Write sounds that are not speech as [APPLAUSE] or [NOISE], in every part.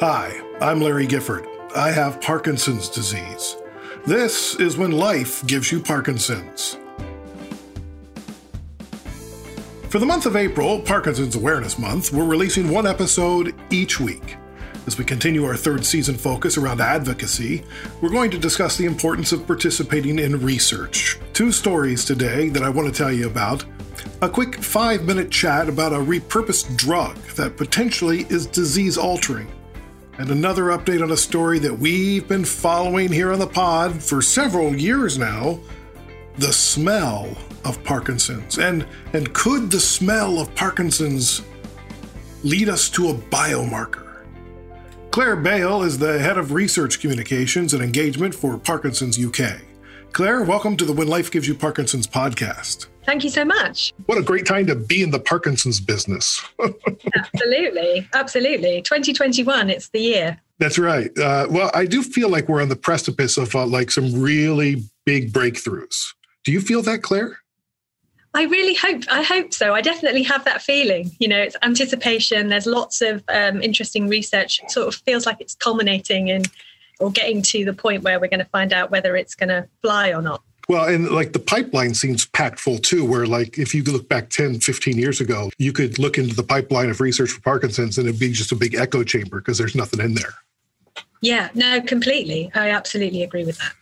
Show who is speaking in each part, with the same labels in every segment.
Speaker 1: Hi, I'm Larry Gifford. I have Parkinson's disease. This is when life gives you Parkinson's. For the month of April, Parkinson's Awareness Month, we're releasing one episode each week. As we continue our third season focus around advocacy, we're going to discuss the importance of participating in research. Two stories today that I want to tell you about. A quick five minute chat about a repurposed drug that potentially is disease altering. And another update on a story that we've been following here on the pod for several years now the smell of Parkinson's. And, and could the smell of Parkinson's lead us to a biomarker? Claire Bale is the head of research communications and engagement for Parkinson's UK. Claire, welcome to the When Life Gives You Parkinson's podcast.
Speaker 2: Thank you so much.
Speaker 1: What a great time to be in the Parkinson's business. [LAUGHS]
Speaker 2: absolutely. Absolutely. 2021, it's the year.
Speaker 1: That's right. Uh, well, I do feel like we're on the precipice of uh, like some really big breakthroughs. Do you feel that, Claire?
Speaker 2: I really hope. I hope so. I definitely have that feeling. You know, it's anticipation. There's lots of um, interesting research. It sort of feels like it's culminating in or getting to the point where we're going to find out whether it's going to fly or not.
Speaker 1: Well, and like the pipeline seems packed full too, where like if you look back 10, 15 years ago, you could look into the pipeline of research for Parkinson's and it'd be just a big echo chamber because there's nothing in there.
Speaker 2: Yeah, no, completely. I absolutely agree with that.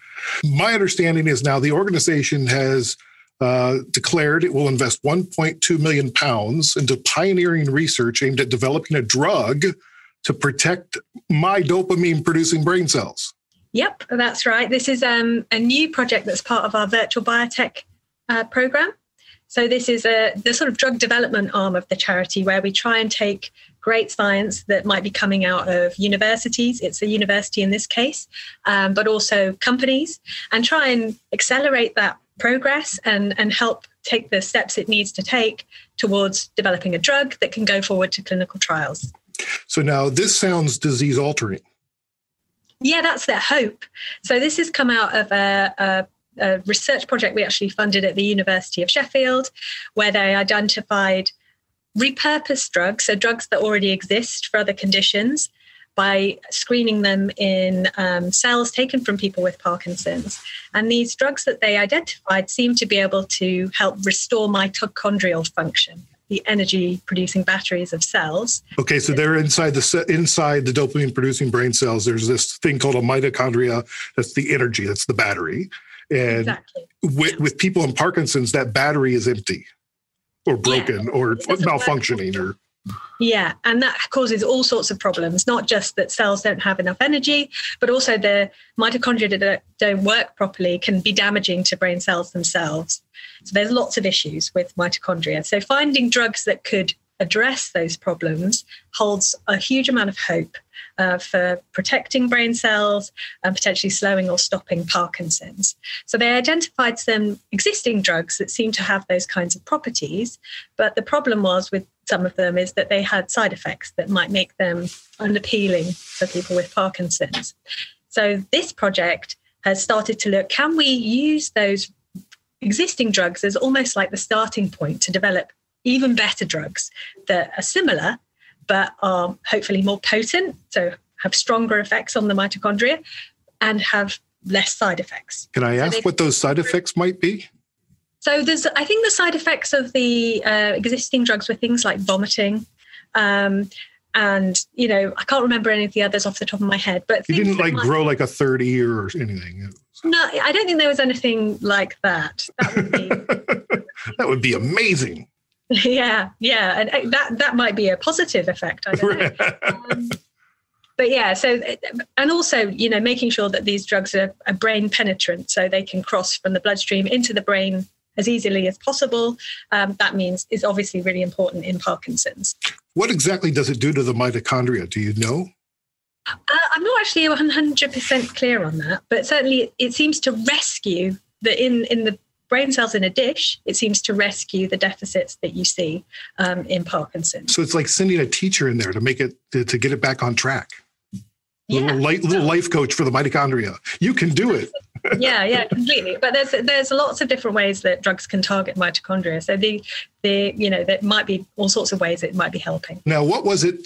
Speaker 1: My understanding is now the organization has uh, declared it will invest 1.2 million pounds into pioneering research aimed at developing a drug to protect my dopamine producing brain cells.
Speaker 2: Yep, that's right. This is um, a new project that's part of our virtual biotech uh, program. So this is a the sort of drug development arm of the charity where we try and take great science that might be coming out of universities. It's a university in this case, um, but also companies, and try and accelerate that progress and and help take the steps it needs to take towards developing a drug that can go forward to clinical trials.
Speaker 1: So now this sounds disease altering.
Speaker 2: Yeah, that's their hope. So this has come out of a, a, a research project we actually funded at the University of Sheffield, where they identified repurposed drugs, so drugs that already exist for other conditions, by screening them in um, cells taken from people with Parkinson's. And these drugs that they identified seem to be able to help restore mitochondrial function the energy producing batteries of cells.
Speaker 1: Okay, so they're inside the inside the dopamine producing brain cells. There's this thing called a mitochondria. That's the energy. That's the battery. And exactly. with, with people in Parkinson's, that battery is empty, or broken, yeah, or malfunctioning, or
Speaker 2: yeah, and that causes all sorts of problems, not just that cells don't have enough energy, but also the mitochondria that don't work properly can be damaging to brain cells themselves. So there's lots of issues with mitochondria. So finding drugs that could address those problems holds a huge amount of hope uh, for protecting brain cells and potentially slowing or stopping Parkinson's. So they identified some existing drugs that seem to have those kinds of properties, but the problem was with some of them is that they had side effects that might make them unappealing for people with Parkinson's. So this project has started to look can we use those existing drugs as almost like the starting point to develop even better drugs that are similar but are hopefully more potent, so have stronger effects on the mitochondria and have less side effects.
Speaker 1: Can I ask so what those side effects might be?
Speaker 2: So there's, I think the side effects of the uh, existing drugs were things like vomiting, um, and you know I can't remember any of the others off the top of my head. But
Speaker 1: you didn't like might... grow like a third ear or anything.
Speaker 2: No, I don't think there was anything like that. That would be [LAUGHS]
Speaker 1: that would be amazing. [LAUGHS]
Speaker 2: Yeah, yeah, and uh, that that might be a positive effect. I don't know. [LAUGHS] um, but yeah, so and also you know making sure that these drugs are, are brain penetrant, so they can cross from the bloodstream into the brain as easily as possible. Um, that means is obviously really important in Parkinson's.
Speaker 1: What exactly does it do to the mitochondria? Do you know?
Speaker 2: Uh, I'm not actually 100% clear on that, but certainly it seems to rescue the in in the brain cells in a dish. It seems to rescue the deficits that you see um, in Parkinson's.
Speaker 1: So it's like sending a teacher in there to make it to, to get it back on track. Yeah. Little, light, little life coach for the mitochondria. You can do it. [LAUGHS]
Speaker 2: yeah, yeah, completely. But there's there's lots of different ways that drugs can target mitochondria. So the the you know there might be all sorts of ways it might be helping.
Speaker 1: Now, what was it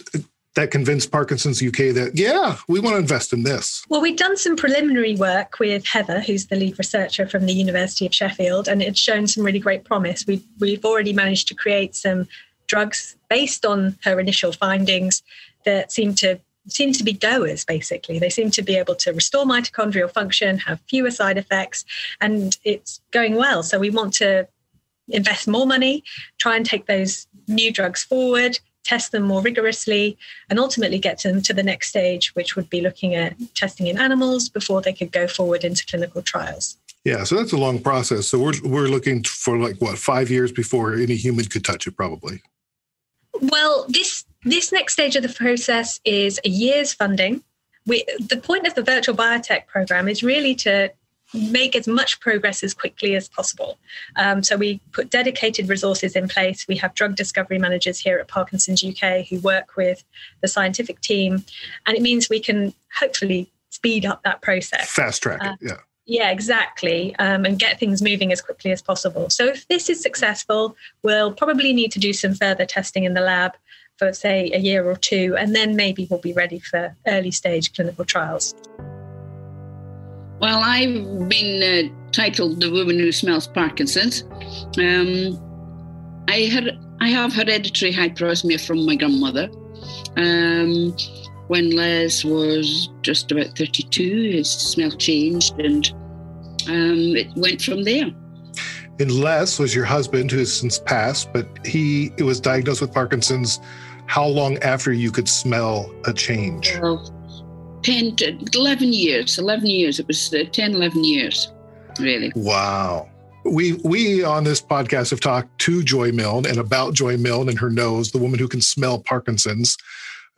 Speaker 1: that convinced Parkinson's UK that, yeah, we want to invest in this?
Speaker 2: Well, we've done some preliminary work with Heather, who's the lead researcher from the University of Sheffield, and it's shown some really great promise. We, we've already managed to create some drugs based on her initial findings that seem to seem to be goers basically they seem to be able to restore mitochondrial function have fewer side effects and it's going well so we want to invest more money try and take those new drugs forward test them more rigorously, and ultimately get them to the next stage, which would be looking at testing in animals before they could go forward into clinical trials.
Speaker 1: Yeah, so that's a long process. So we're we're looking for like what five years before any human could touch it, probably.
Speaker 2: Well, this this next stage of the process is a year's funding. We, the point of the virtual biotech program is really to make as much progress as quickly as possible. Um, so we put dedicated resources in place. We have drug discovery managers here at Parkinson's UK who work with the scientific team, and it means we can hopefully speed up that process.
Speaker 1: Fast track uh, it, yeah.
Speaker 2: Yeah, exactly, um, and get things moving as quickly as possible. So if this is successful, we'll probably need to do some further testing in the lab for, say, a year or two, and then maybe we'll be ready for early stage clinical trials.
Speaker 3: Well, I've been uh, titled "The Woman Who Smells Parkinson's." Um, I had I have hereditary hyperosmia from my grandmother. Um, when Les was just about 32, his smell changed, and um, it went from there.
Speaker 1: And Les was your husband, who has since passed, but he was diagnosed with Parkinson's. How long after you could smell a change?
Speaker 3: Well, 10 to 11 years 11 years. It was uh, 10 11 years really.
Speaker 1: Wow. We we on this podcast have talked to joy milne and about joy milne and her nose the woman who can smell parkinson's.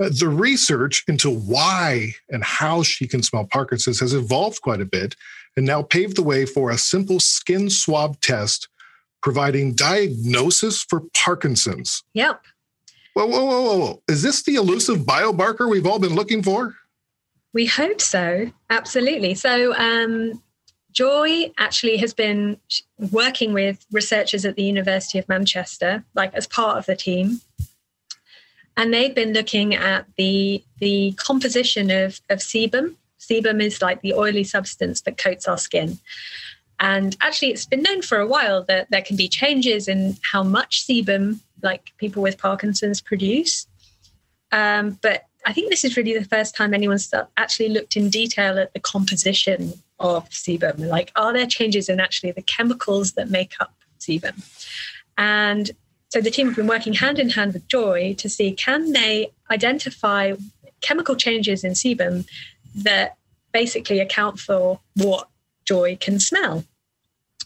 Speaker 1: Uh, the research into why and how she can smell parkinson's has evolved quite a bit and now paved the way for a simple skin swab test providing diagnosis for parkinson's.
Speaker 2: Yep.
Speaker 1: Whoa whoa whoa whoa, whoa. is this the elusive biomarker we've all been looking for
Speaker 2: we hope so, absolutely. So, um, Joy actually has been working with researchers at the University of Manchester, like as part of the team. And they've been looking at the, the composition of, of sebum. Sebum is like the oily substance that coats our skin. And actually, it's been known for a while that there can be changes in how much sebum, like people with Parkinson's, produce. Um, but I think this is really the first time anyone's actually looked in detail at the composition of sebum. Like, are there changes in actually the chemicals that make up sebum? And so the team have been working hand in hand with Joy to see can they identify chemical changes in sebum that basically account for what Joy can smell.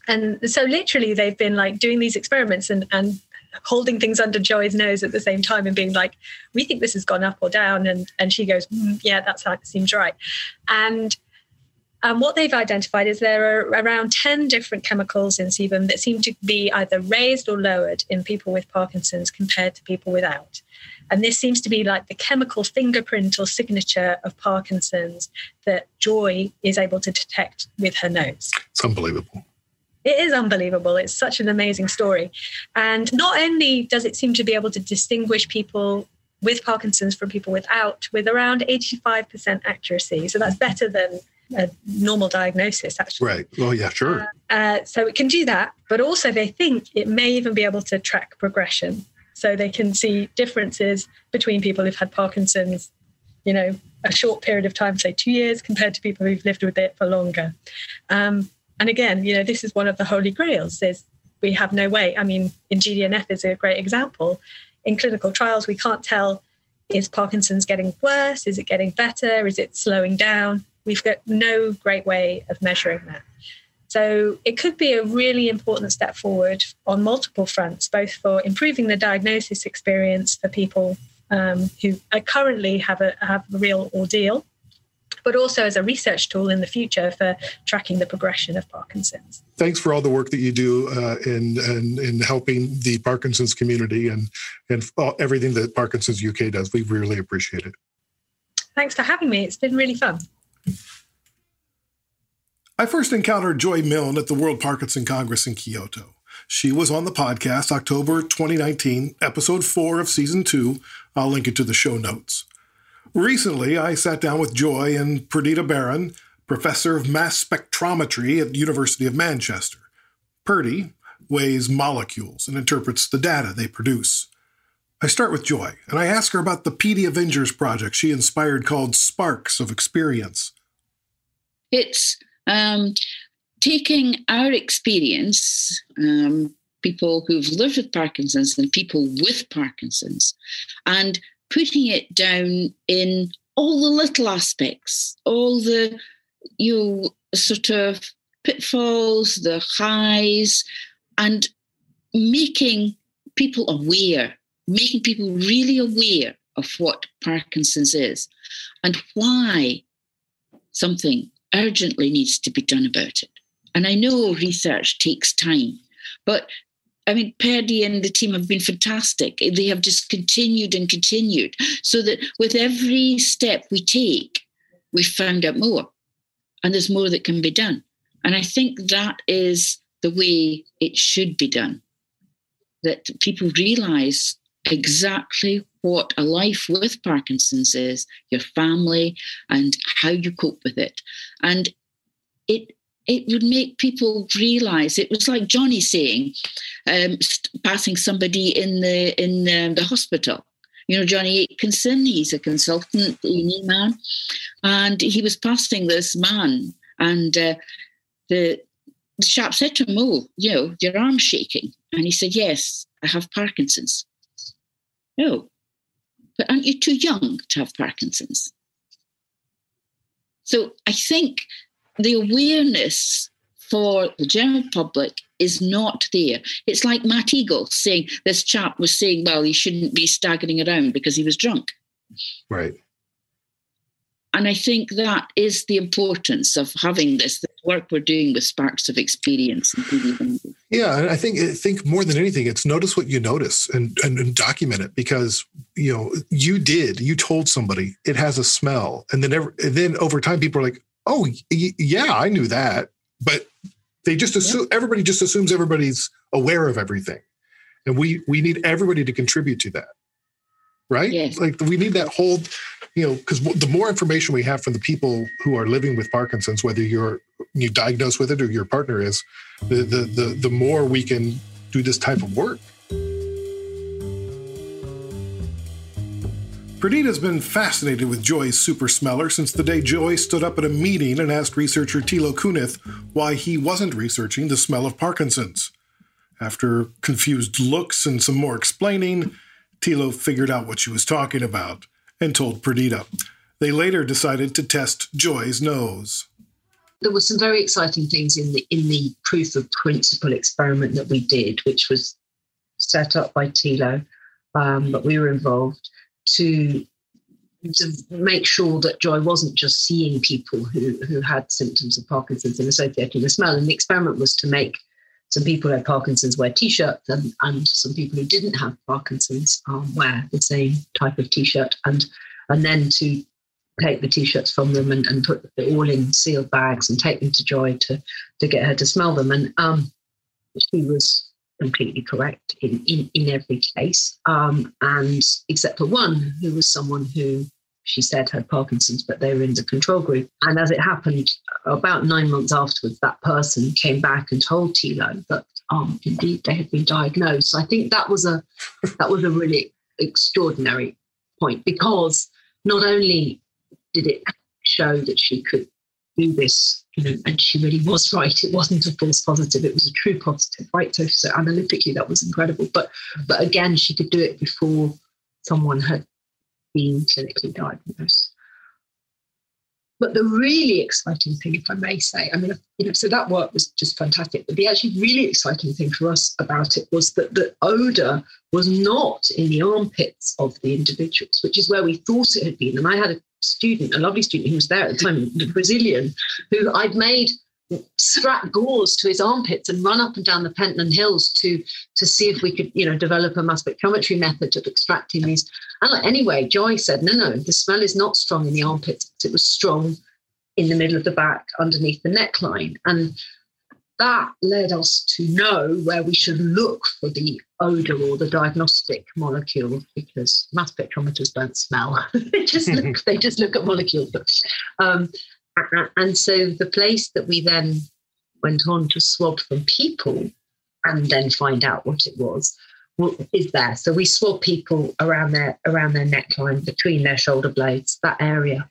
Speaker 2: And so literally they've been like doing these experiments and, and holding things under Joy's nose at the same time and being like, "We think this has gone up or down," and and she goes, mm, "Yeah, that seems right." And um, what they've identified is there are around 10 different chemicals in sebum that seem to be either raised or lowered in people with Parkinson's compared to people without. And this seems to be like the chemical fingerprint or signature of Parkinson's that Joy is able to detect with her nose.
Speaker 1: It's unbelievable.
Speaker 2: It is unbelievable. It's such an amazing story. And not only does it seem to be able to distinguish people with Parkinson's from people without, with around 85% accuracy. So that's better than a normal diagnosis, actually.
Speaker 1: Right. Oh, yeah, sure.
Speaker 2: Uh, uh, so it can do that. But also, they think it may even be able to track progression. So they can see differences between people who've had Parkinson's, you know, a short period of time, say two years, compared to people who've lived with it for longer. Um, and again, you know, this is one of the holy grails. There's we have no way. I mean, in GDNF is a great example. In clinical trials, we can't tell is Parkinson's getting worse? Is it getting better? Is it slowing down? We've got no great way of measuring that. So it could be a really important step forward on multiple fronts, both for improving the diagnosis experience for people um, who currently have a have a real ordeal but also as a research tool in the future for tracking the progression of Parkinson's.
Speaker 1: Thanks for all the work that you do uh, in, in, in helping the Parkinson's community and and everything that Parkinson's UK does. We really appreciate it.
Speaker 2: Thanks for having me. It's been really fun.
Speaker 1: I first encountered Joy Milne at the World Parkinson Congress in Kyoto. She was on the podcast October 2019, episode four of season two. I'll link it to the show notes. Recently, I sat down with Joy and Perdita Barran, professor of mass spectrometry at the University of Manchester. Purdy weighs molecules and interprets the data they produce. I start with Joy, and I ask her about the PD Avengers project she inspired called Sparks of Experience.
Speaker 3: It's um, taking our experience, um, people who've lived with Parkinson's and people with Parkinson's, and putting it down in all the little aspects, all the you sort of pitfalls, the highs, and making people aware, making people really aware of what Parkinson's is and why something urgently needs to be done about it. And I know research takes time, but I mean, Perdy and the team have been fantastic. They have just continued and continued so that with every step we take, we found out more and there's more that can be done. And I think that is the way it should be done. That people realize exactly what a life with Parkinson's is, your family, and how you cope with it. And it it would make people realize it was like Johnny saying, um, passing somebody in the in the, the hospital. You know, Johnny Atkinson, he's a consultant E man, and he was passing this man, and uh, the the chap said to him, "Oh, you know, your arm's shaking," and he said, "Yes, I have Parkinson's." oh but aren't you too young to have Parkinson's? So I think the awareness for the general public is not there. It's like Matt Eagle saying this chap was saying, well, he shouldn't be staggering around because he was drunk.
Speaker 1: Right.
Speaker 3: And I think that is the importance of having this, this work we're doing with Sparks of Experience.
Speaker 1: Yeah, And I think I think more than anything, it's notice what you notice and, and, and document it because you know you did you told somebody it has a smell, and then ever, and then over time people are like, oh yeah, I knew that, but they just assume yeah. everybody just assumes everybody's aware of everything, and we we need everybody to contribute to that, right?
Speaker 3: Yes.
Speaker 1: Like we need that whole, you know, because the more information we have from the people who are living with Parkinson's, whether you're you diagnosed with it or your partner is, the the the, the more we can do this type of work. Perdita's been fascinated with Joy's super smeller since the day Joy stood up at a meeting and asked researcher Tilo Kunath why he wasn't researching the smell of Parkinson's. After confused looks and some more explaining, Tilo figured out what she was talking about and told Perdita. They later decided to test Joy's nose.
Speaker 4: There were some very exciting things in the in the proof of principle experiment that we did, which was set up by Tilo, um, but we were involved to to make sure that Joy wasn't just seeing people who, who had symptoms of Parkinson's and associating with smell. And the experiment was to make some people who had Parkinson's wear t-shirts and, and some people who didn't have Parkinson's um, wear the same type of t-shirt and and then to take the t-shirts from them and, and put them all in sealed bags and take them to Joy to to get her to smell them. And um, she was completely correct in, in, in every case. Um, and except for one, who was someone who she said had Parkinson's, but they were in the control group. And as it happened, about nine months afterwards, that person came back and told Tilo that um, indeed they had been diagnosed. So I think that was a that was a really extraordinary point because not only did it show that she could do this you know, and she really was right. It wasn't a false positive; it was a true positive, right? So, so analytically, that was incredible. But, but again, she could do it before someone had been clinically diagnosed. But the really exciting thing, if I may say, I mean, you know, so that work was just fantastic. But the actually really exciting thing for us about it was that the odor was not in the armpits of the individuals, which is where we thought it had been. And I had a student, a lovely student who was there at the time, the Brazilian, who I'd made strap gauze to his armpits and run up and down the Pentland Hills to to see if we could, you know, develop a mass spectrometry method of extracting these. And like, anyway, Joy said, no, no, the smell is not strong in the armpits. It was strong in the middle of the back, underneath the neckline. And that led us to know where we should look for the odor or the diagnostic molecule because mass spectrometers don't smell. [LAUGHS] they just look [LAUGHS] they just look at molecules. Um, and so the place that we then went on to swab from people and then find out what it was is there. So we swab people around their around their neckline, between their shoulder blades, that area.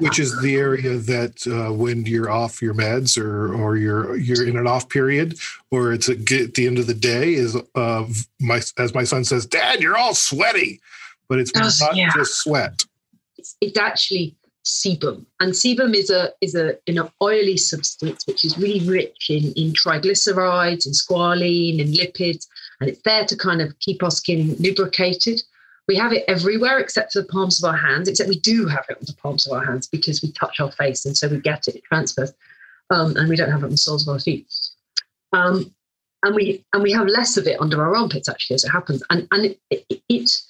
Speaker 1: Which is the area that uh, when you're off your meds or or you're you're in an off period, or it's at the end of the day, is uh, my as my son says, Dad, you're all sweaty, but it's not yeah. just sweat.
Speaker 4: It's, it's actually sebum, and sebum is a is a an oily substance which is really rich in in triglycerides and squalene and lipids and it's there to kind of keep our skin lubricated. We have it everywhere except for the palms of our hands, except we do have it on the palms of our hands because we touch our face and so we get it, it transfers. Um, and we don't have it on the soles of our feet. Um, and we and we have less of it under our armpits actually as it happens. And and it, it, it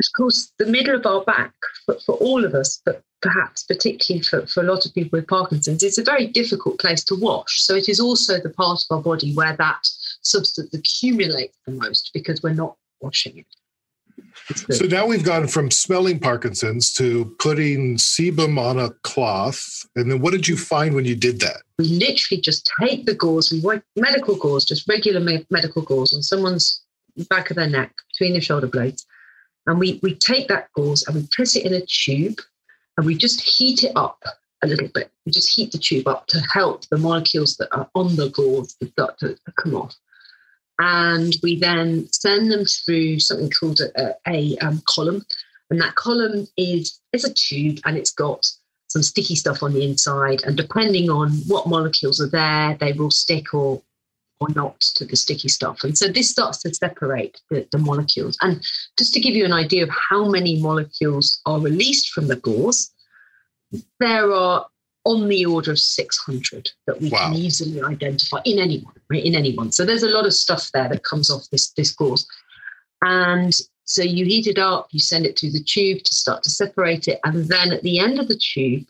Speaker 4: of course the middle of our back for, for all of us, but perhaps particularly for, for a lot of people with Parkinson's, it's a very difficult place to wash. So it is also the part of our body where that substance accumulates the most because we're not washing it.
Speaker 1: So now we've gone from smelling Parkinson's to putting sebum on a cloth. And then what did you find when you did that?
Speaker 4: We literally just take the gauze, we medical gauze, just regular medical gauze on someone's back of their neck between their shoulder blades. And we, we take that gauze and we put it in a tube and we just heat it up a little bit. We just heat the tube up to help the molecules that are on the gauze to, to come off and we then send them through something called a, a um, column. And that column is, is a tube and it's got some sticky stuff on the inside. And depending on what molecules are there, they will stick or or not to the sticky stuff. And so this starts to separate the, the molecules. And just to give you an idea of how many molecules are released from the gauze, there are on the order of 600 that we wow. can easily identify in anyone, right? In anyone. So there's a lot of stuff there that comes off this, this course. And so you heat it up, you send it through the tube to start to separate it. And then at the end of the tube,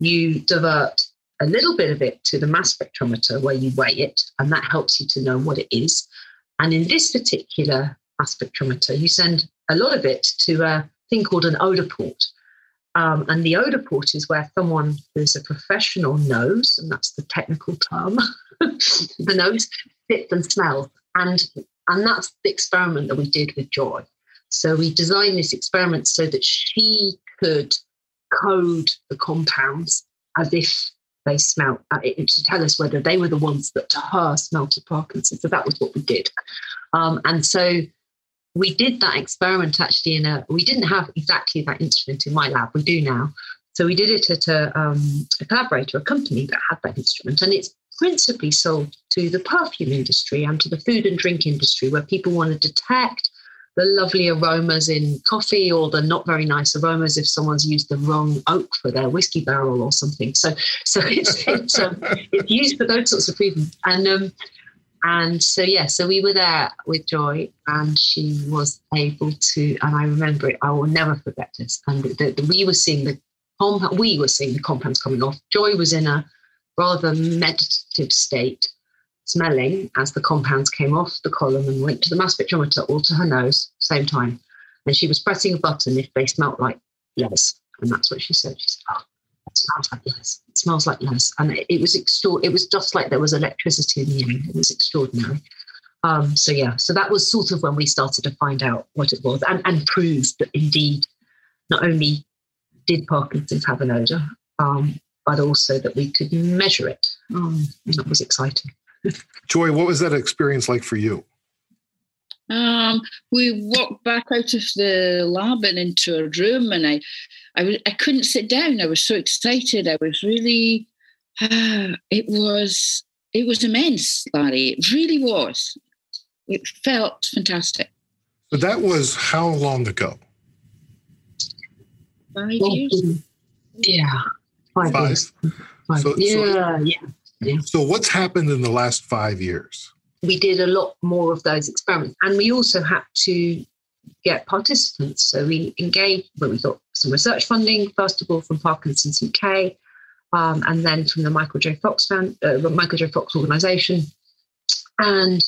Speaker 4: you divert a little bit of it to the mass spectrometer where you weigh it, and that helps you to know what it is. And in this particular mass spectrometer, you send a lot of it to a thing called an odor port. Um, and the odor port is where someone who's a professional knows, and that's the technical term, [LAUGHS] the nose sits and smells. And, and that's the experiment that we did with Joy. So we designed this experiment so that she could code the compounds as if they smelt uh, to tell us whether they were the ones that to her smelt of Parkinson. So that was what we did. Um, and so we did that experiment actually in a we didn't have exactly that instrument in my lab we do now so we did it at a, um, a collaborator a company that had that instrument and it's principally sold to the perfume industry and to the food and drink industry where people want to detect the lovely aromas in coffee or the not very nice aromas if someone's used the wrong oak for their whiskey barrel or something. So, so it's it's, um, it's used for those sorts of reasons. And um, and so, yeah, so we were there with Joy, and she was able to, and I remember it, I will never forget this. And the, the, we were seeing the compound, we were seeing the compounds coming off. Joy was in a rather meditative state, smelling as the compounds came off the column and went to the mass spectrometer all to her nose, same time. And she was pressing a button if they smelt like les. And that's what she said. She said, oh, smells like les. It smells like les. And it, it was extra- it was just like there was electricity in the air. It was extraordinary. Um, so yeah, so that was sort of when we started to find out what it was and, and proved that indeed not only did Parkinson's have an odor, um, but also that we could measure it. Um, that was exciting. [LAUGHS]
Speaker 1: Joy, what was that experience like for you?
Speaker 3: Um, we walked back out of the lab and into a room, and I I, was, I couldn't sit down. I was so excited. I was really, uh, it was, it was immense, Larry. It really was. It felt fantastic.
Speaker 1: But that was how long ago?
Speaker 3: Five years.
Speaker 4: Yeah,
Speaker 1: five. Five.
Speaker 4: five. So, yeah, so, yeah, yeah.
Speaker 1: So what's happened in the last five years?
Speaker 4: We did a lot more of those experiments, and we also had to get participants. So we engaged, well, we got some research funding, first of all, from Parkinson's UK. um, and then from the Michael J. Fox fan, uh, Michael J. Fox organization. And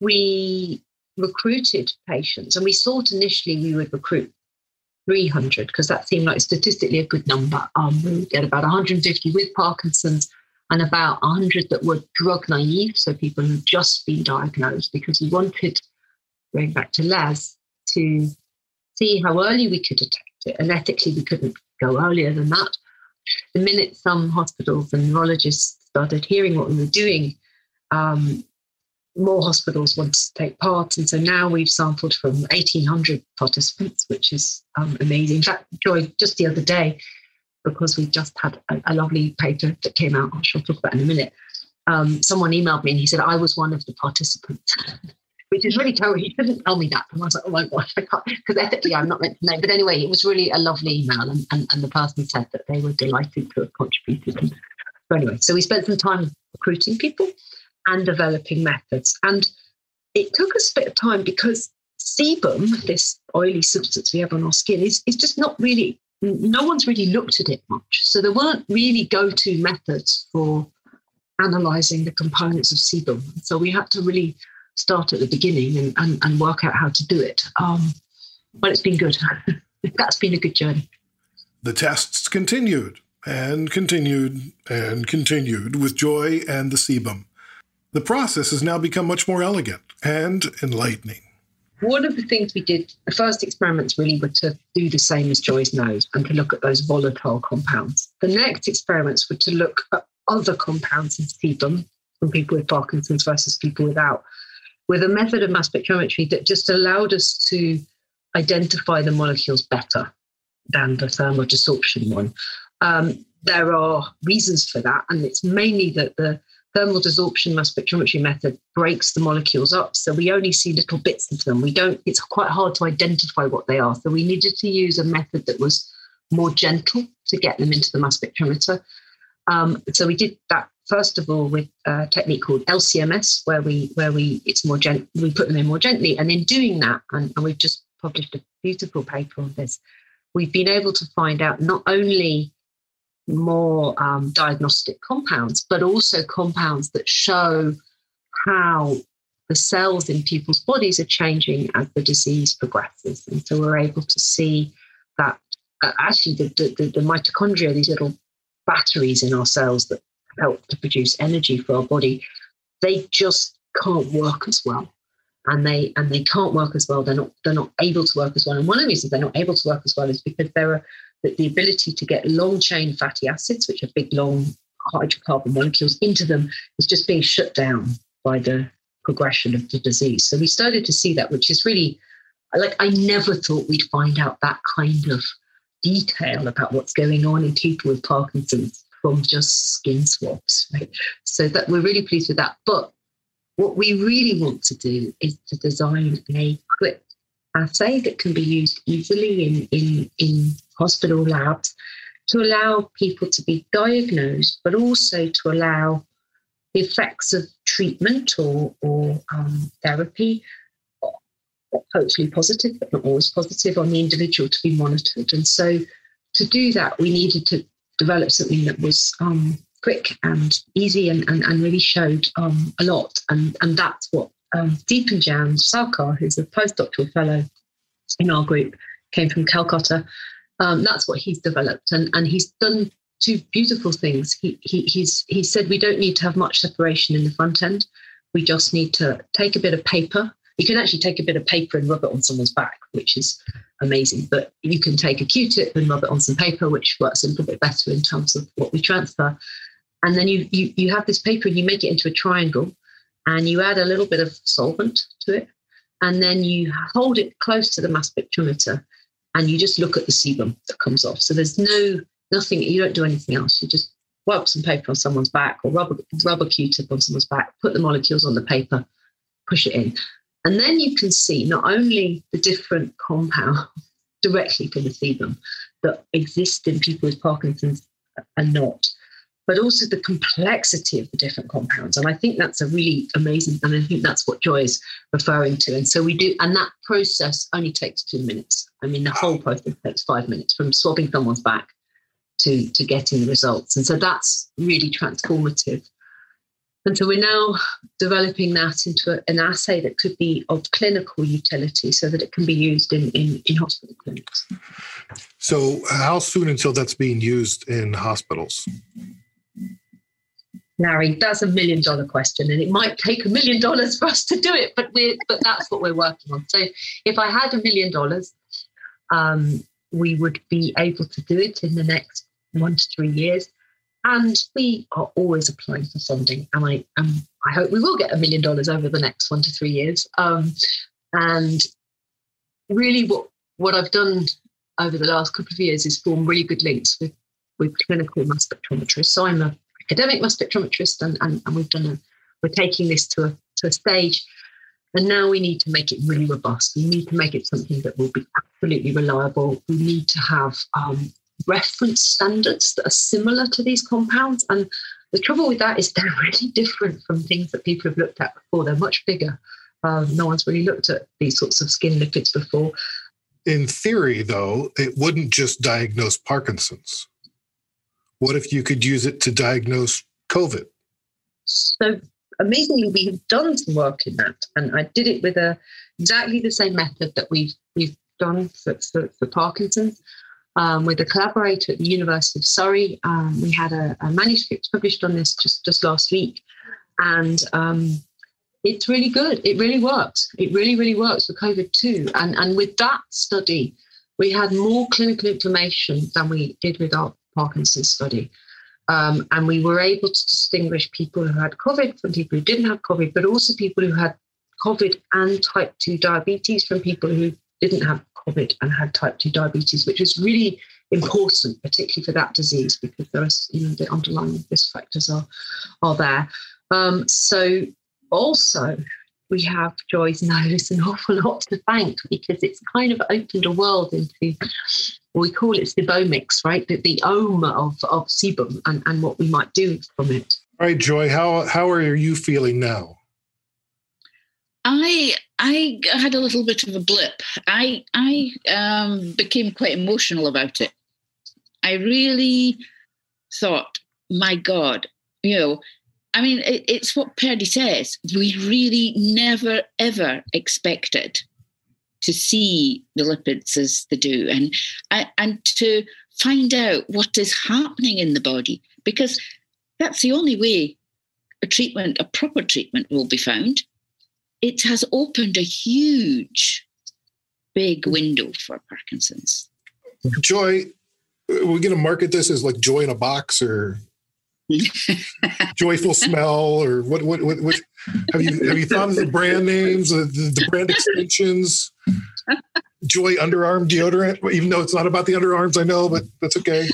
Speaker 4: we recruited patients, and we thought initially we would recruit 300 because that seemed like statistically a good number. Um, we would get about 150 with Parkinson's and about 100 that were drug naive, so people who'd just been diagnosed, because we wanted, going back to Les, to see how early we could detect it. And ethically, we couldn't go earlier than that. The minute some hospitals and neurologists started hearing what we were doing, um, more hospitals wanted to take part. And so now we've sampled from 1,800 participants, which is um, amazing. In fact, Joy, just the other day, because we just had a, a lovely paper that came out, which I'll talk about in a minute. Um, someone emailed me and he said, I was one of the participants, [LAUGHS] which is really terrible. He didn't tell me that. And I was like, oh my gosh, [LAUGHS] I can't, because ethically I'm not meant to know. But anyway, it was really a lovely email. And, and, and the person said that they were delighted to have contributed. So anyway, so we spent some time recruiting people and developing methods. And it took us a bit of time because sebum, this oily substance we have on our skin, is, is just not really no one's really looked at it much. So there weren't really go to methods for analyzing the components of sebum. So we had to really start at the beginning and, and, and work out how to do it. Um, but it's been good. [LAUGHS] That's been a good journey.
Speaker 1: The tests continued and continued and continued with joy and the sebum. The process has now become much more elegant and enlightening
Speaker 4: one of the things we did, the first experiments really were to do the same as Joy's nose and to look at those volatile compounds. The next experiments were to look at other compounds in sebum from people with Parkinson's versus people without, with a method of mass spectrometry that just allowed us to identify the molecules better than the thermal desorption one. Um, there are reasons for that, and it's mainly that the thermal desorption mass spectrometry method breaks the molecules up. So we only see little bits of them. We don't, it's quite hard to identify what they are. So we needed to use a method that was more gentle to get them into the mass spectrometer. Um, so we did that first of all with a technique called LCMS, where we where we it's more gent we put them in more gently. And in doing that, and, and we've just published a beautiful paper on this, we've been able to find out not only more um, diagnostic compounds, but also compounds that show how the cells in people's bodies are changing as the disease progresses. And so we're able to see that uh, actually the, the, the mitochondria, these little batteries in our cells that help to produce energy for our body, they just can't work as well. And they and they can't work as well. They're not they're not able to work as well. And one of the reasons they're not able to work as well is because there are that the ability to get long chain fatty acids, which are big, long hydrocarbon molecules, into them is just being shut down by the progression of the disease. So we started to see that, which is really like I never thought we'd find out that kind of detail about what's going on in people with Parkinson's from just skin swabs. Right? So that we're really pleased with that. But what we really want to do is to design a quick assay that can be used easily in, in, in hospital labs to allow people to be diagnosed, but also to allow the effects of treatment or, or um, therapy, hopefully positive, but not always positive, on the individual to be monitored. And so to do that, we needed to develop something that was um, quick and easy and, and, and really showed um, a lot. And, and that's what um, Depanjan Sarkar, who's a postdoctoral fellow in our group, came from Calcutta. Um, that's what he's developed, and and he's done two beautiful things. He, he he's he said we don't need to have much separation in the front end. We just need to take a bit of paper. You can actually take a bit of paper and rub it on someone's back, which is amazing. But you can take a Q-tip and rub it on some paper, which works a little bit better in terms of what we transfer. And then you you you have this paper and you make it into a triangle, and you add a little bit of solvent to it, and then you hold it close to the mass spectrometer and you just look at the sebum that comes off. So there's no nothing, you don't do anything else. You just wipe some paper on someone's back or rub a, rub a Q-tip on someone's back, put the molecules on the paper, push it in. And then you can see not only the different compounds [LAUGHS] directly from the sebum that exist in people with Parkinson's and not, but also the complexity of the different compounds. And I think that's a really amazing, and I think that's what Joy is referring to. And so we do, and that process only takes two minutes. I mean, the whole process takes five minutes from swabbing someone's back to, to getting the results. And so that's really transformative. And so we're now developing that into a, an assay that could be of clinical utility so that it can be used in, in, in hospital clinics.
Speaker 1: So, how soon until that's being used in hospitals?
Speaker 4: Larry, that's a million dollar question, and it might take a million dollars for us to do it, but we but that's what we're working on. So, if I had a million dollars, um, we would be able to do it in the next one to three years. And we are always applying for funding, and I um, I hope we will get a million dollars over the next one to three years. Um, and really, what what I've done over the last couple of years is form really good links with with clinical mass spectrometrists. So I'm a academic mass spectrometrist, and, and, and we've done a we're taking this to a to a stage and now we need to make it really robust. We need to make it something that will be absolutely reliable. We need to have um, reference standards that are similar to these compounds. And the trouble with that is [LAUGHS] they're really different from things that people have looked at before. They're much bigger. Um, no one's really looked at these sorts of skin lipids before.
Speaker 1: In theory, though, it wouldn't just diagnose Parkinson's. What if you could use it to diagnose COVID?
Speaker 4: So amazingly, we've done some work in that, and I did it with a exactly the same method that we've we've done for, for, for Parkinson's um, with a collaborator at the University of Surrey. Um, we had a, a, manuscript published on this just, just last week. And um, it's really good. It really works. It really, really works for COVID too. And, and with that study, we had more clinical information than we did with our Parkinson's study. Um, and we were able to distinguish people who had COVID from people who didn't have COVID, but also people who had COVID and type 2 diabetes from people who didn't have COVID and had type 2 diabetes, which is really important, particularly for that disease, because there are, you know, the underlying risk factors are, are there. Um, so also, we have Joy's nose an awful lot to thank because it's kind of opened a world into we call it sebomics, right? The, the ohm of, of sebum and, and what we might do from it.
Speaker 1: All right, Joy, how how are you feeling now?
Speaker 3: I I had a little bit of a blip. I I um, became quite emotional about it. I really thought, my God, you know, I mean, it, it's what Perdy says. We really never ever expected to see the lipids as they do, and and to find out what is happening in the body, because that's the only way a treatment, a proper treatment, will be found it has opened a huge, big window for Parkinson's.
Speaker 1: Joy, we're going to market this as like joy in a box or [LAUGHS] joyful smell or what, what, what, what, have you, have you thought of the brand names, the, the brand extensions? Joy underarm deodorant, even though it's not about the underarms, I know, but that's okay.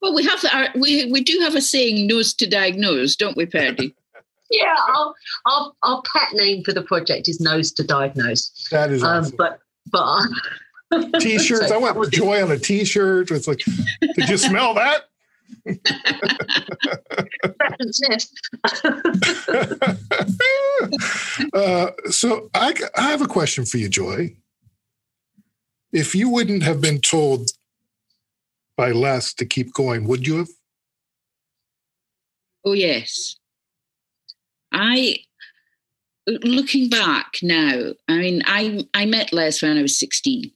Speaker 3: Well, we have our, we we do have a saying, "Nose to diagnose," don't we, Perdy? [LAUGHS]
Speaker 4: yeah, our, our, our pet name for the project is Nose to Diagnose.
Speaker 1: That is um, awesome.
Speaker 4: but but [LAUGHS]
Speaker 1: t-shirts. I went with joy on a t-shirt. It's like, did you smell that? [LAUGHS] uh, so I, I have a question for you, Joy. If you wouldn't have been told by Les to keep going, would you have?
Speaker 3: Oh yes. I looking back now, I mean, I I met Les when I was 16.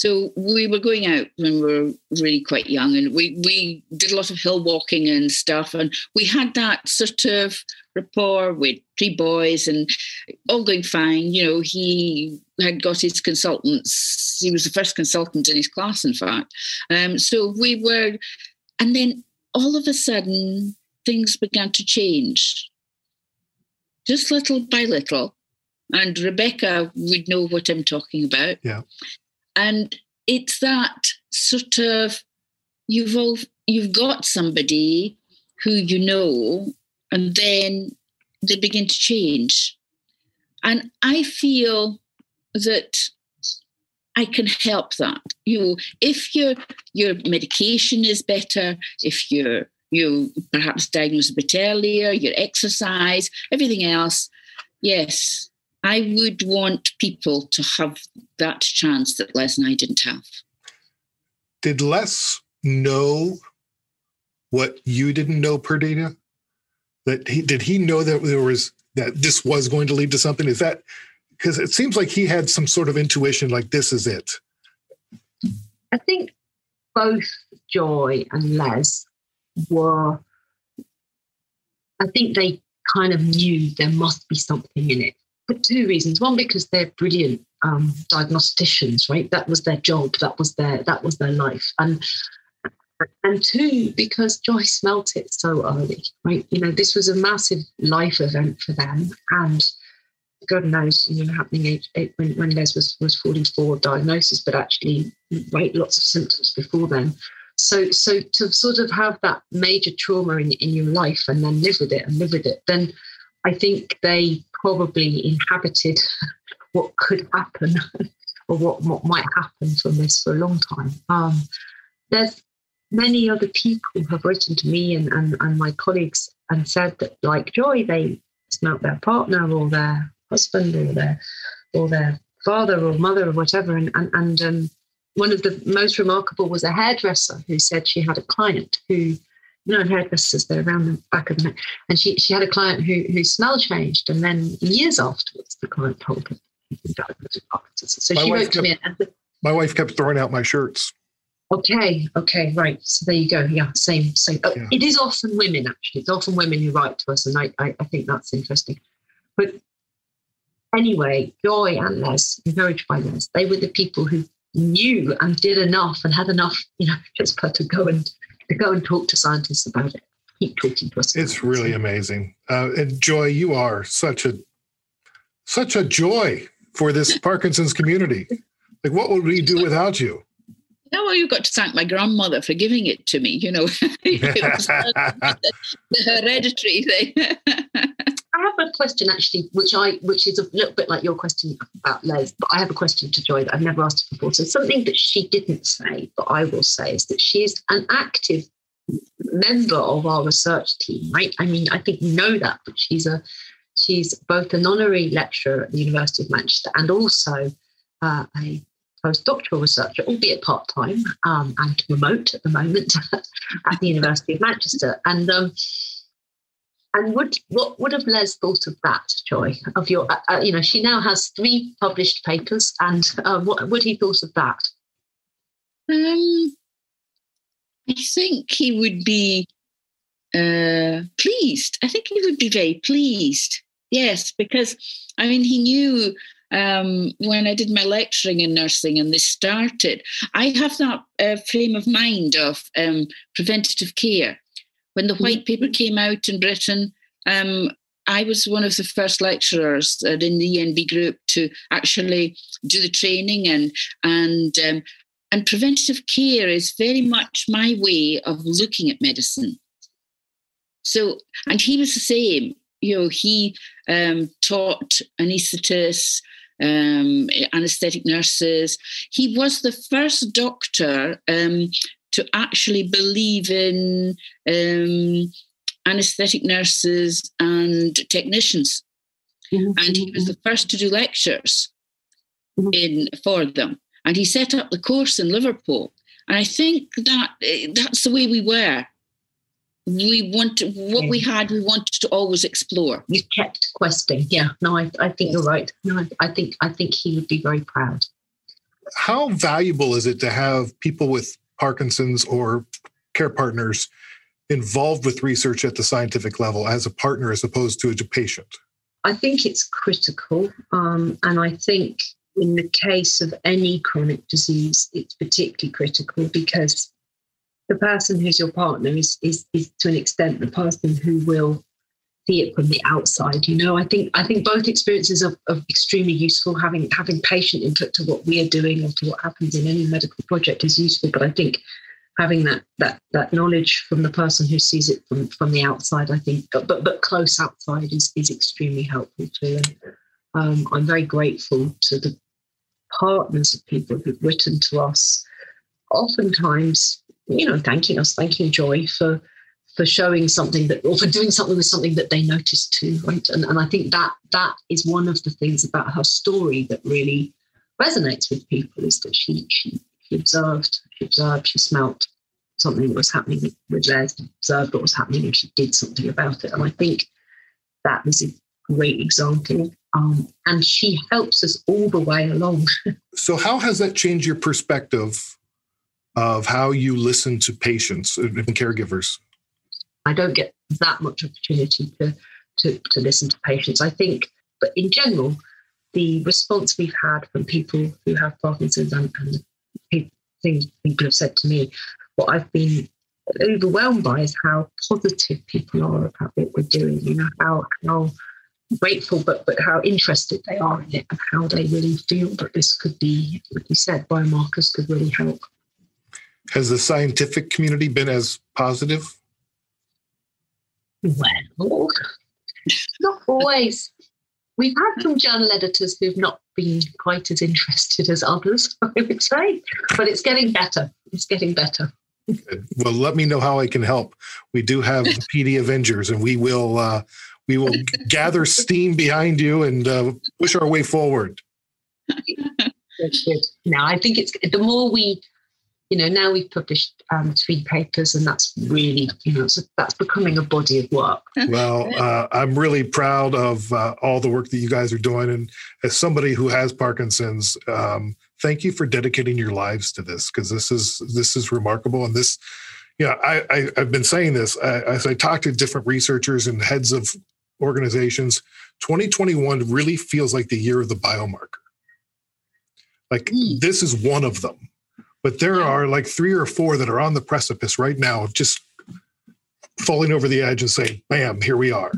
Speaker 3: So we were going out when we were really quite young and we, we did a lot of hill walking and stuff. And we had that sort of rapport with three boys and all going fine. You know, he had got his consultants. He was the first consultant in his class, in fact. Um, so we were, and then all of a sudden things began to change just little by little. And Rebecca would know what I'm talking about.
Speaker 1: Yeah.
Speaker 3: And it's that sort of you've all, you've got somebody who you know, and then they begin to change. And I feel that I can help that. You know, if your your medication is better, if your you perhaps diagnosed a bit earlier, your exercise, everything else. Yes, I would want people to have that chance that Les and I didn't have.
Speaker 1: Did Les know what you didn't know, Perdita? That he did he know that there was that this was going to lead to something? Is that because it seems like he had some sort of intuition, like this is it.
Speaker 4: I think both Joy and Les were. I think they kind of knew there must be something in it for two reasons. One, because they're brilliant um, diagnosticians, right? That was their job. That was their that was their life. And and two, because Joy smelt it so early, right? You know, this was a massive life event for them, and God knows, you know, happening age, when, when Les was was 44, diagnosis, but actually, right, lots of symptoms before then. So, so to sort of have that major trauma in, in your life and then live with it and live with it, then I think they probably inhabited what could happen [LAUGHS] or what, what might happen from this for a long time. Um, there's many other people have written to me and, and, and my colleagues and said that, like Joy, they smelt their partner or their husband or their or their father or mother or whatever. And and, and um, one of the most remarkable was a hairdresser who said she had a client who, know, hairdressers they're around the back of the neck, and she she had a client who who smell changed, and then years afterwards the client told her. So my she wrote to me. And,
Speaker 1: my wife kept throwing out my shirts.
Speaker 4: Okay, okay, right. So there you go. Yeah, same, same. Oh, yeah. It is often women, actually. It's often women who write to us, and I, I, I think that's interesting. But anyway, Joy and Les, encouraged by Les, they were the people who knew and did enough and had enough, you know, [LAUGHS] just put to go and to go and talk to scientists about it. Keep talking to us.
Speaker 1: It's really amazing. Uh, and Joy, you are such a such a joy for this [LAUGHS] Parkinson's community. Like, what would we do without you?
Speaker 3: No, well, you've got to thank my grandmother for giving it to me. You know, [LAUGHS] it was the, [LAUGHS] the hereditary thing.
Speaker 4: I have a question actually, which I which is a little bit like your question about Les, but I have a question to Joy that I've never asked before. So something that she didn't say, but I will say, is that she is an active member of our research team, right? I mean, I think you know that, but she's a she's both an honorary lecturer at the University of Manchester and also uh, a postdoctoral researcher, albeit part time um, and remote at the moment [LAUGHS] at the University of Manchester. And um, and would what would have Les thought of that, Joy? Of your, uh, uh, you know, she now has three published papers, and uh, what would he thought of that?
Speaker 3: Um, I think he would be uh, pleased. I think he would be very pleased. Yes, because I mean, he knew um, when I did my lecturing in nursing and this started, I have that uh, frame of mind of um, preventative care when the white paper mm-hmm. came out in Britain, um, I was one of the first lecturers in the ENB group to actually do the training and and um, and preventative care is very much my way of looking at medicine. So, and he was the same. You know, he um, taught anaesthetists, um, anaesthetic nurses. He was the first doctor um, to actually believe in um, anesthetic nurses and technicians. Mm-hmm. And he was the first to do lectures mm-hmm. in for them. And he set up the course in Liverpool. And I think that eh, that's the way we were. We want what yeah. we had. We wanted to always explore.
Speaker 4: You kept questing. Yeah. No, I, I think you're right. No, I think I think he would be very proud.
Speaker 1: How valuable is it to have people with Parkinson's or care partners involved with research at the scientific level as a partner as opposed to a patient?
Speaker 4: I think it's critical. Um, and I think in the case of any chronic disease, it's particularly critical because the person who's your partner is, is, is to an extent the person who will see it from the outside. You know, I think I think both experiences are, are, extremely useful. Having having patient input to what we are doing or to what happens in any medical project is useful. But I think having that that that knowledge from the person who sees it from from the outside, I think, but but, but close outside is is extremely helpful too. And um, I'm very grateful to the partners of people who've written to us, oftentimes, you know, thanking us, thanking Joy for for showing something that or for doing something with something that they noticed too right and, and i think that that is one of the things about her story that really resonates with people is that she she, she observed she observed she smelt something that was happening with observed what was happening, and she did something about it. And I think that is a great example. Um, and she helps us all the way along. [LAUGHS]
Speaker 1: so, how has that changed your perspective of how you listen to patients and caregivers?
Speaker 4: I don't get that much opportunity to, to, to listen to patients. I think, but in general, the response we've had from people who have Parkinson's and, and people, things people have said to me, what I've been overwhelmed by is how positive people are about what we're doing. You know how how grateful, but but how interested they are in it, and how they really feel that this could be, like you said, biomarkers could really help.
Speaker 1: Has the scientific community been as positive?
Speaker 4: Well, [LAUGHS] not always. We've had some journal editors who've not been quite as interested as others, [LAUGHS] I would say, but it's getting better. It's getting better.
Speaker 1: Well, let me know how I can help. We do have PD Avengers, and we will uh, we will gather steam behind you and uh, push our way forward. [LAUGHS]
Speaker 4: Now, I think it's the more we you know, now we've published um, three papers, and that's really, you know, so that's becoming a body of work. [LAUGHS]
Speaker 1: well, uh, I'm really proud of uh, all the work that you guys are doing, and as somebody who has Parkinson's, um, thank you for dedicating your lives to this because this is this is remarkable, and this, yeah, I, I have been saying this I, as I talk to different researchers and heads of organizations. 2021 really feels like the year of the biomarker. Like mm. this is one of them but there are like three or four that are on the precipice right now of just falling over the edge and saying, bam, here we are.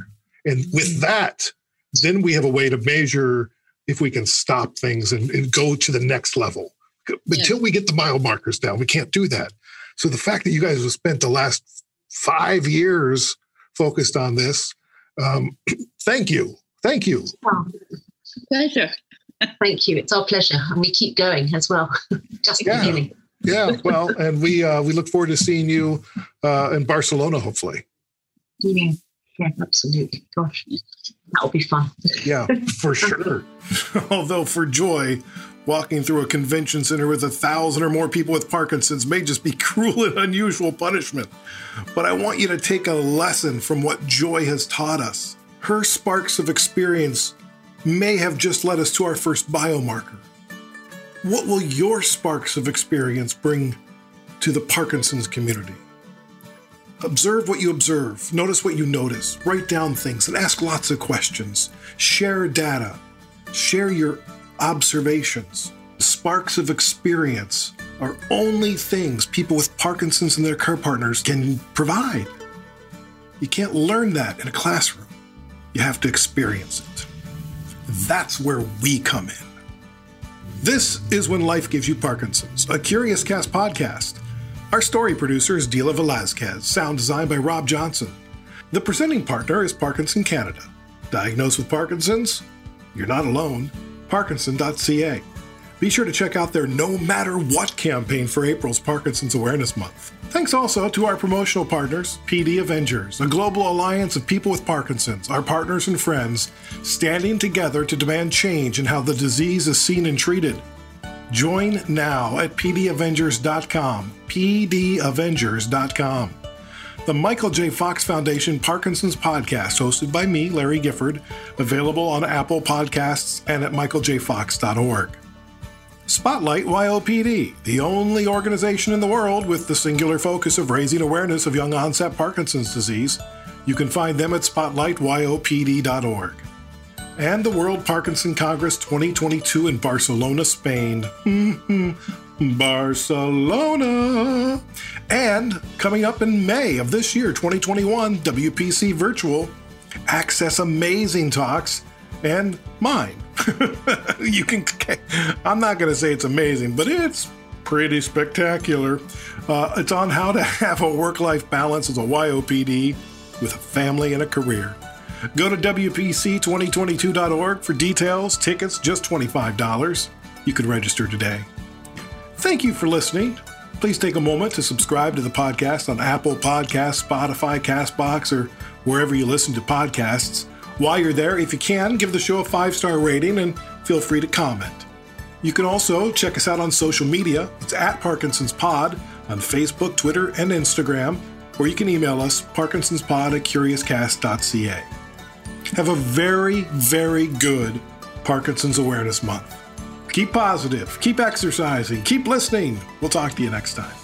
Speaker 1: And with mm-hmm. that, then we have a way to measure if we can stop things and, and go to the next level. Until we get the biomarkers down, we can't do that. So the fact that you guys have spent the last five years focused on this, um, [CLEARS THROAT] thank you. Thank you.
Speaker 3: Pleasure.
Speaker 4: Thank you. It's our pleasure, and we keep going as well. [LAUGHS] Just yeah. beginning.
Speaker 1: yeah, well, and we uh, we look forward to seeing you uh, in Barcelona, hopefully.
Speaker 4: Yeah, yeah, absolutely. Gosh, that'll be fun.
Speaker 1: yeah, for [LAUGHS] sure. Although for joy, walking through a convention center with a thousand or more people with Parkinson's may just be [LAUGHS] cruel and unusual punishment. But I want you to take a lesson from what Joy has taught us. Her sparks of experience may have just led us to our first biomarker. What will your sparks of experience bring to the Parkinson's community? Observe what you observe, notice what you notice, write down things, and ask lots of questions. Share data, share your observations. Sparks of experience are only things people with Parkinson's and their care partners can provide. You can't learn that in a classroom, you have to experience it. That's where we come in. This is When Life Gives You Parkinson's, a Curious Cast podcast. Our story producer is Dila Velazquez, sound designed by Rob Johnson. The presenting partner is Parkinson Canada. Diagnosed with Parkinson's? You're not alone. Parkinson.ca. Be sure to check out their No Matter What campaign for April's Parkinson's Awareness Month. Thanks also to our promotional partners, PD Avengers, a global alliance of people with Parkinson's, our partners and friends, standing together to demand change in how the disease is seen and treated. Join now at pdavengers.com, pdavengers.com. The Michael J. Fox Foundation Parkinson's Podcast, hosted by me, Larry Gifford, available on Apple Podcasts and at michaeljfox.org. Spotlight YOPD, the only organization in the world with the singular focus of raising awareness of young onset Parkinson's disease. You can find them at spotlightyopd.org. And the World Parkinson Congress 2022 in Barcelona, Spain. [LAUGHS] Barcelona! And coming up in May of this year, 2021, WPC Virtual. Access amazing talks and mine. [LAUGHS] you can. I'm not going to say it's amazing, but it's pretty spectacular. Uh, it's on how to have a work-life balance as a YOPD with a family and a career. Go to WPC2022.org for details, tickets, just $25. You can register today. Thank you for listening. Please take a moment to subscribe to the podcast on Apple Podcasts, Spotify, Castbox, or wherever you listen to podcasts. While you're there, if you can, give the show a five star rating and feel free to comment. You can also check us out on social media. It's at Parkinson's Pod on Facebook, Twitter, and Instagram, or you can email us, parkinsonspod at curiouscast.ca. Have a very, very good Parkinson's Awareness Month. Keep positive, keep exercising, keep listening. We'll talk to you next time.